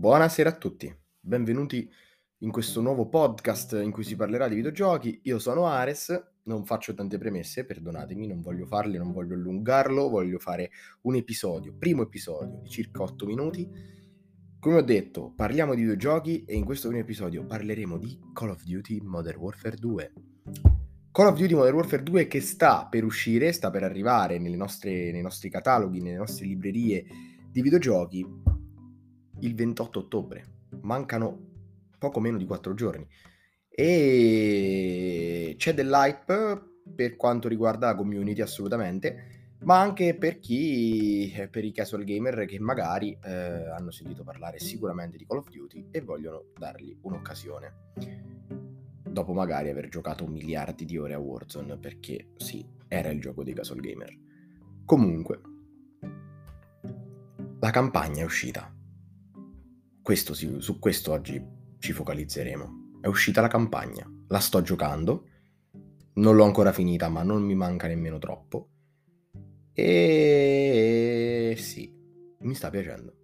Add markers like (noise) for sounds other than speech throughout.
Buonasera a tutti, benvenuti in questo nuovo podcast in cui si parlerà di videogiochi. Io sono Ares, non faccio tante premesse, perdonatemi, non voglio farle, non voglio allungarlo, voglio fare un episodio, primo episodio di circa 8 minuti. Come ho detto, parliamo di videogiochi e in questo primo episodio parleremo di Call of Duty Modern Warfare 2. Call of Duty Modern Warfare 2 che sta per uscire, sta per arrivare nostre, nei nostri cataloghi, nelle nostre librerie di videogiochi il 28 ottobre. Mancano poco meno di 4 giorni. E c'è dell'hype per quanto riguarda la community assolutamente, ma anche per chi, eh, per i casual gamer che magari eh, hanno sentito parlare sicuramente di Call of Duty e vogliono dargli un'occasione dopo magari aver giocato miliardi di ore a Warzone, perché sì, era il gioco dei casual gamer. Comunque, la campagna è uscita. Questo, su questo oggi ci focalizzeremo. È uscita la campagna, la sto giocando, non l'ho ancora finita, ma non mi manca nemmeno troppo. E sì, mi sta piacendo.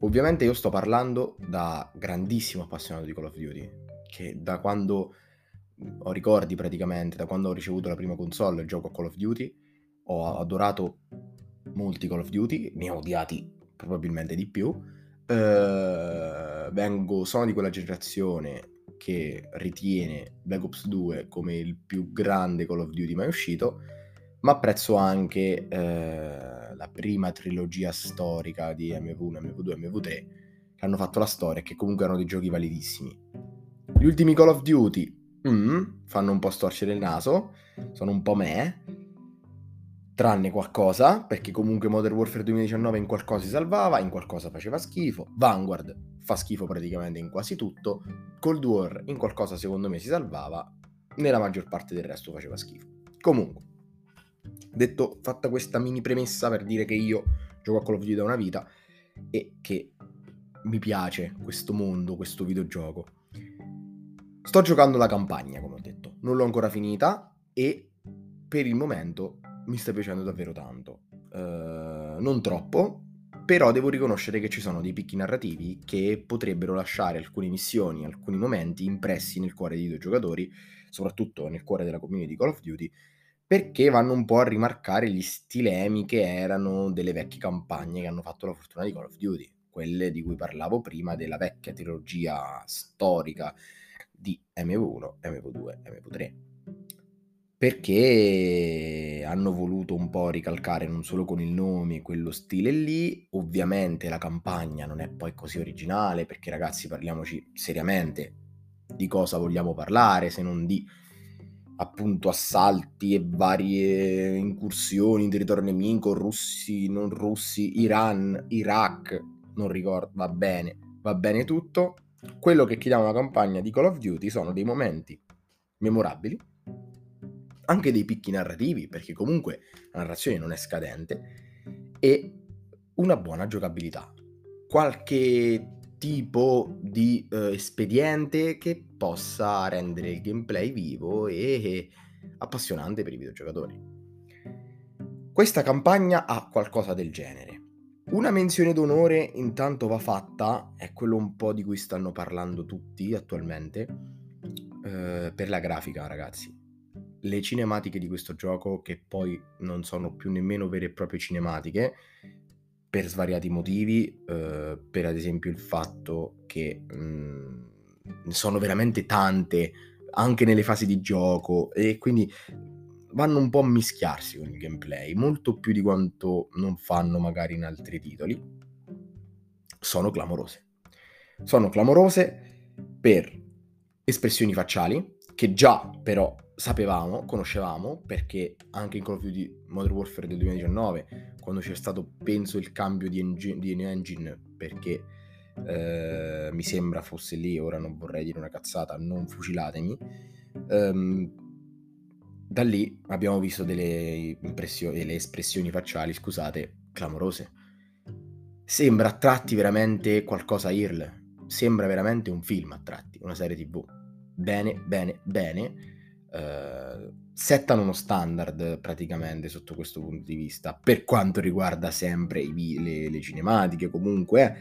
Ovviamente io sto parlando da grandissimo appassionato di Call of Duty, che da quando ho ricordi praticamente, da quando ho ricevuto la prima console e gioco a Call of Duty, ho adorato molti Call of Duty, ne ho odiati probabilmente di più. Uh, vengo, sono di quella generazione che ritiene Black Ops 2 come il più grande Call of Duty mai uscito, ma apprezzo anche uh, la prima trilogia storica di MV1, MV2, MV3 che hanno fatto la storia e che comunque erano dei giochi validissimi. Gli ultimi Call of Duty mm, fanno un po' storcere il naso, sono un po' me, tranne qualcosa, perché comunque Modern Warfare 2019 in qualcosa si salvava, in qualcosa faceva schifo, Vanguard fa schifo praticamente in quasi tutto, Cold War in qualcosa secondo me si salvava, nella maggior parte del resto faceva schifo. Comunque, detto, fatta questa mini premessa per dire che io gioco a Call of Duty da una vita e che mi piace questo mondo, questo videogioco Sto giocando la campagna, come ho detto, non l'ho ancora finita e per il momento mi sta piacendo davvero tanto. Uh, non troppo, però devo riconoscere che ci sono dei picchi narrativi che potrebbero lasciare alcune missioni, alcuni momenti impressi nel cuore dei due giocatori, soprattutto nel cuore della community di Call of Duty, perché vanno un po' a rimarcare gli stilemi che erano delle vecchie campagne che hanno fatto la fortuna di Call of Duty, quelle di cui parlavo prima della vecchia trilogia storica di MV1, MV2, MV3. Perché hanno voluto un po' ricalcare non solo con il nome quello stile lì, ovviamente la campagna non è poi così originale, perché ragazzi parliamoci seriamente di cosa vogliamo parlare, se non di appunto assalti e varie incursioni in territorio nemico, russi, non russi, Iran, Iraq, non ricordo, va bene, va bene tutto, quello che chiediamo alla campagna di Call of Duty sono dei momenti memorabili, anche dei picchi narrativi, perché comunque la narrazione non è scadente, e una buona giocabilità. Qualche tipo di uh, espediente che possa rendere il gameplay vivo e appassionante per i videogiocatori. Questa campagna ha qualcosa del genere. Una menzione d'onore intanto va fatta, è quello un po' di cui stanno parlando tutti attualmente, eh, per la grafica ragazzi. Le cinematiche di questo gioco, che poi non sono più nemmeno vere e proprie cinematiche, per svariati motivi, eh, per ad esempio il fatto che mh, mm, sono veramente tante anche nelle fasi di gioco e quindi vanno un po' a mischiarsi con il gameplay, molto più di quanto non fanno magari in altri titoli, sono clamorose. Sono clamorose per espressioni facciali, che già però sapevamo, conoscevamo, perché anche in Call of Duty Modern Warfare del 2019, quando c'è stato, penso, il cambio di engine, di engine perché eh, mi sembra fosse lì, ora non vorrei dire una cazzata, non fucilatemi, ehm, da lì abbiamo visto delle, delle espressioni facciali, scusate, clamorose. Sembra a tratti veramente qualcosa IRL, sembra veramente un film a tratti, una serie tv. Bene, bene, bene. Uh, settano uno standard praticamente sotto questo punto di vista, per quanto riguarda sempre i, le, le cinematiche comunque,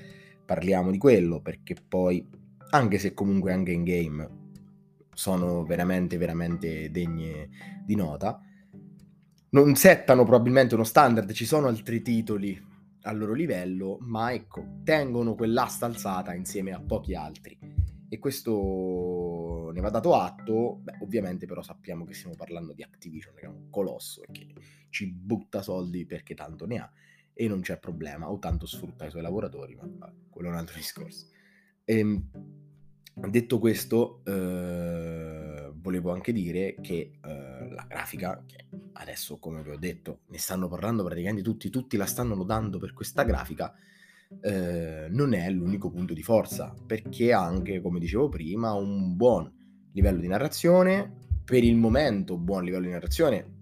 parliamo di quello, perché poi, anche se comunque anche in game sono veramente, veramente degne di nota, non settano probabilmente uno standard, ci sono altri titoli al loro livello, ma ecco, tengono quell'asta alzata insieme a pochi altri. E questo ne va dato atto, beh, ovviamente però sappiamo che stiamo parlando di Activision, che è un colosso e che ci butta soldi perché tanto ne ha e non c'è problema, o tanto sfrutta i suoi lavoratori, ma vabbè, quello è un altro (laughs) discorso. E, ehm, detto questo, eh, volevo anche dire che eh, la grafica, che adesso come vi ho detto, ne stanno parlando praticamente tutti, tutti la stanno lodando per questa grafica, eh, non è l'unico punto di forza, perché ha anche, come dicevo prima, un buon livello di narrazione, per il momento buon livello di narrazione,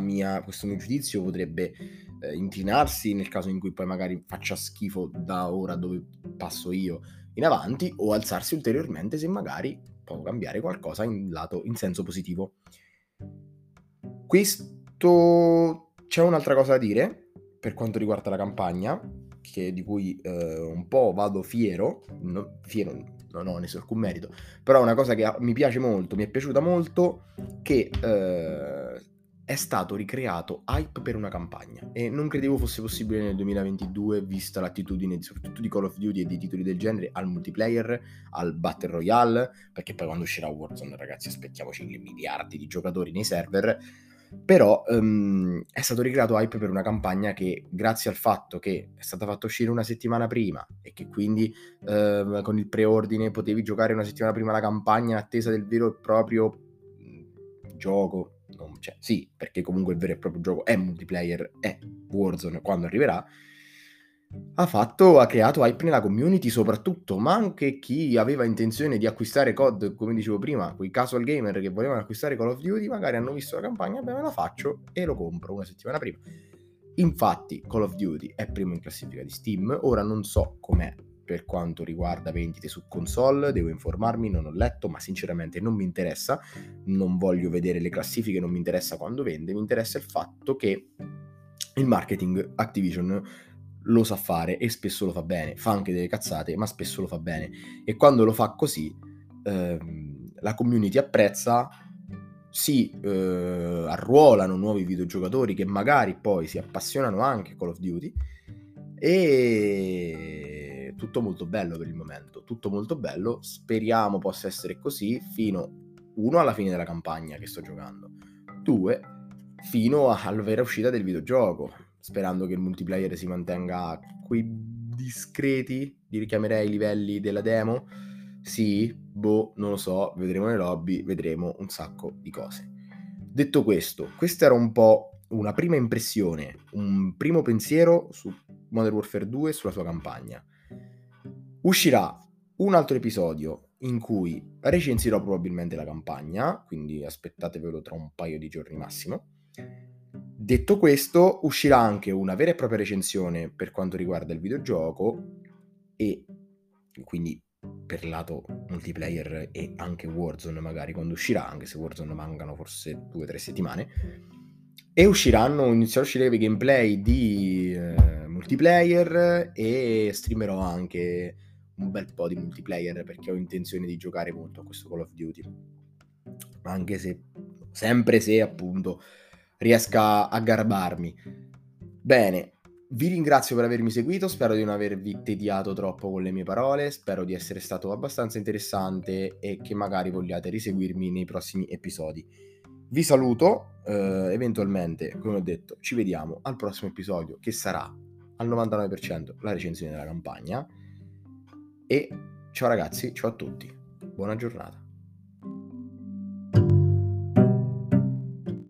mia, questo mio giudizio potrebbe eh, inclinarsi nel caso in cui poi magari faccia schifo da ora dove passo io in avanti o alzarsi ulteriormente se magari può cambiare qualcosa in, lato, in senso positivo. Questo c'è un'altra cosa da dire per quanto riguarda la campagna, che, di cui eh, un po' vado fiero, no, fiero non ho nessun merito, però una cosa che mi piace molto, mi è piaciuta molto, che eh, è stato ricreato hype per una campagna. E non credevo fosse possibile nel 2022 vista l'attitudine soprattutto di Call of Duty e di titoli del genere al multiplayer, al Battle Royale, perché poi quando uscirà Warzone ragazzi aspettiamoci miliardi di giocatori nei server, però um, è stato ricreato hype per una campagna che grazie al fatto che è stata fatta uscire una settimana prima e che quindi uh, con il preordine potevi giocare una settimana prima la campagna in attesa del vero e proprio gioco non, cioè, sì, perché comunque il vero e proprio gioco è multiplayer, è Warzone quando arriverà, ha fatto, ha creato hype nella community soprattutto, ma anche chi aveva intenzione di acquistare COD, come dicevo prima, quei casual gamer che volevano acquistare Call of Duty, magari hanno visto la campagna, beh me la faccio e lo compro una settimana prima. Infatti Call of Duty è primo in classifica di Steam, ora non so com'è per quanto riguarda vendite su console, devo informarmi, non ho letto, ma sinceramente non mi interessa, non voglio vedere le classifiche, non mi interessa quando vende, mi interessa il fatto che il marketing Activision lo sa fare e spesso lo fa bene, fa anche delle cazzate, ma spesso lo fa bene. E quando lo fa così ehm, la community apprezza si eh, arruolano nuovi videogiocatori che magari poi si appassionano anche a Call of Duty. E tutto molto bello per il momento, tutto molto bello, speriamo possa essere così fino, uno, alla fine della campagna che sto giocando, due, fino alla vera uscita del videogioco, sperando che il multiplayer si mantenga quei discreti, li richiamerei i livelli della demo, sì, boh, non lo so, vedremo le lobby, vedremo un sacco di cose. Detto questo, questa era un po' una prima impressione, un primo pensiero su Modern Warfare 2 e sulla sua campagna. Uscirà un altro episodio in cui recensirò probabilmente la campagna, quindi aspettatevelo tra un paio di giorni massimo. Detto questo, uscirà anche una vera e propria recensione per quanto riguarda il videogioco e quindi per lato multiplayer e anche Warzone magari quando uscirà, anche se Warzone mancano forse due o tre settimane. E usciranno, inizierò a uscire i gameplay di eh, multiplayer e streamerò anche un bel po' di multiplayer perché ho intenzione di giocare molto a questo Call of Duty. Anche se, sempre se appunto riesca a garbarmi. Bene, vi ringrazio per avermi seguito, spero di non avervi tediato troppo con le mie parole, spero di essere stato abbastanza interessante e che magari vogliate riseguirmi nei prossimi episodi. Vi saluto, eh, eventualmente, come ho detto, ci vediamo al prossimo episodio che sarà al 99% la recensione della campagna e ciao ragazzi, ciao a tutti, buona giornata.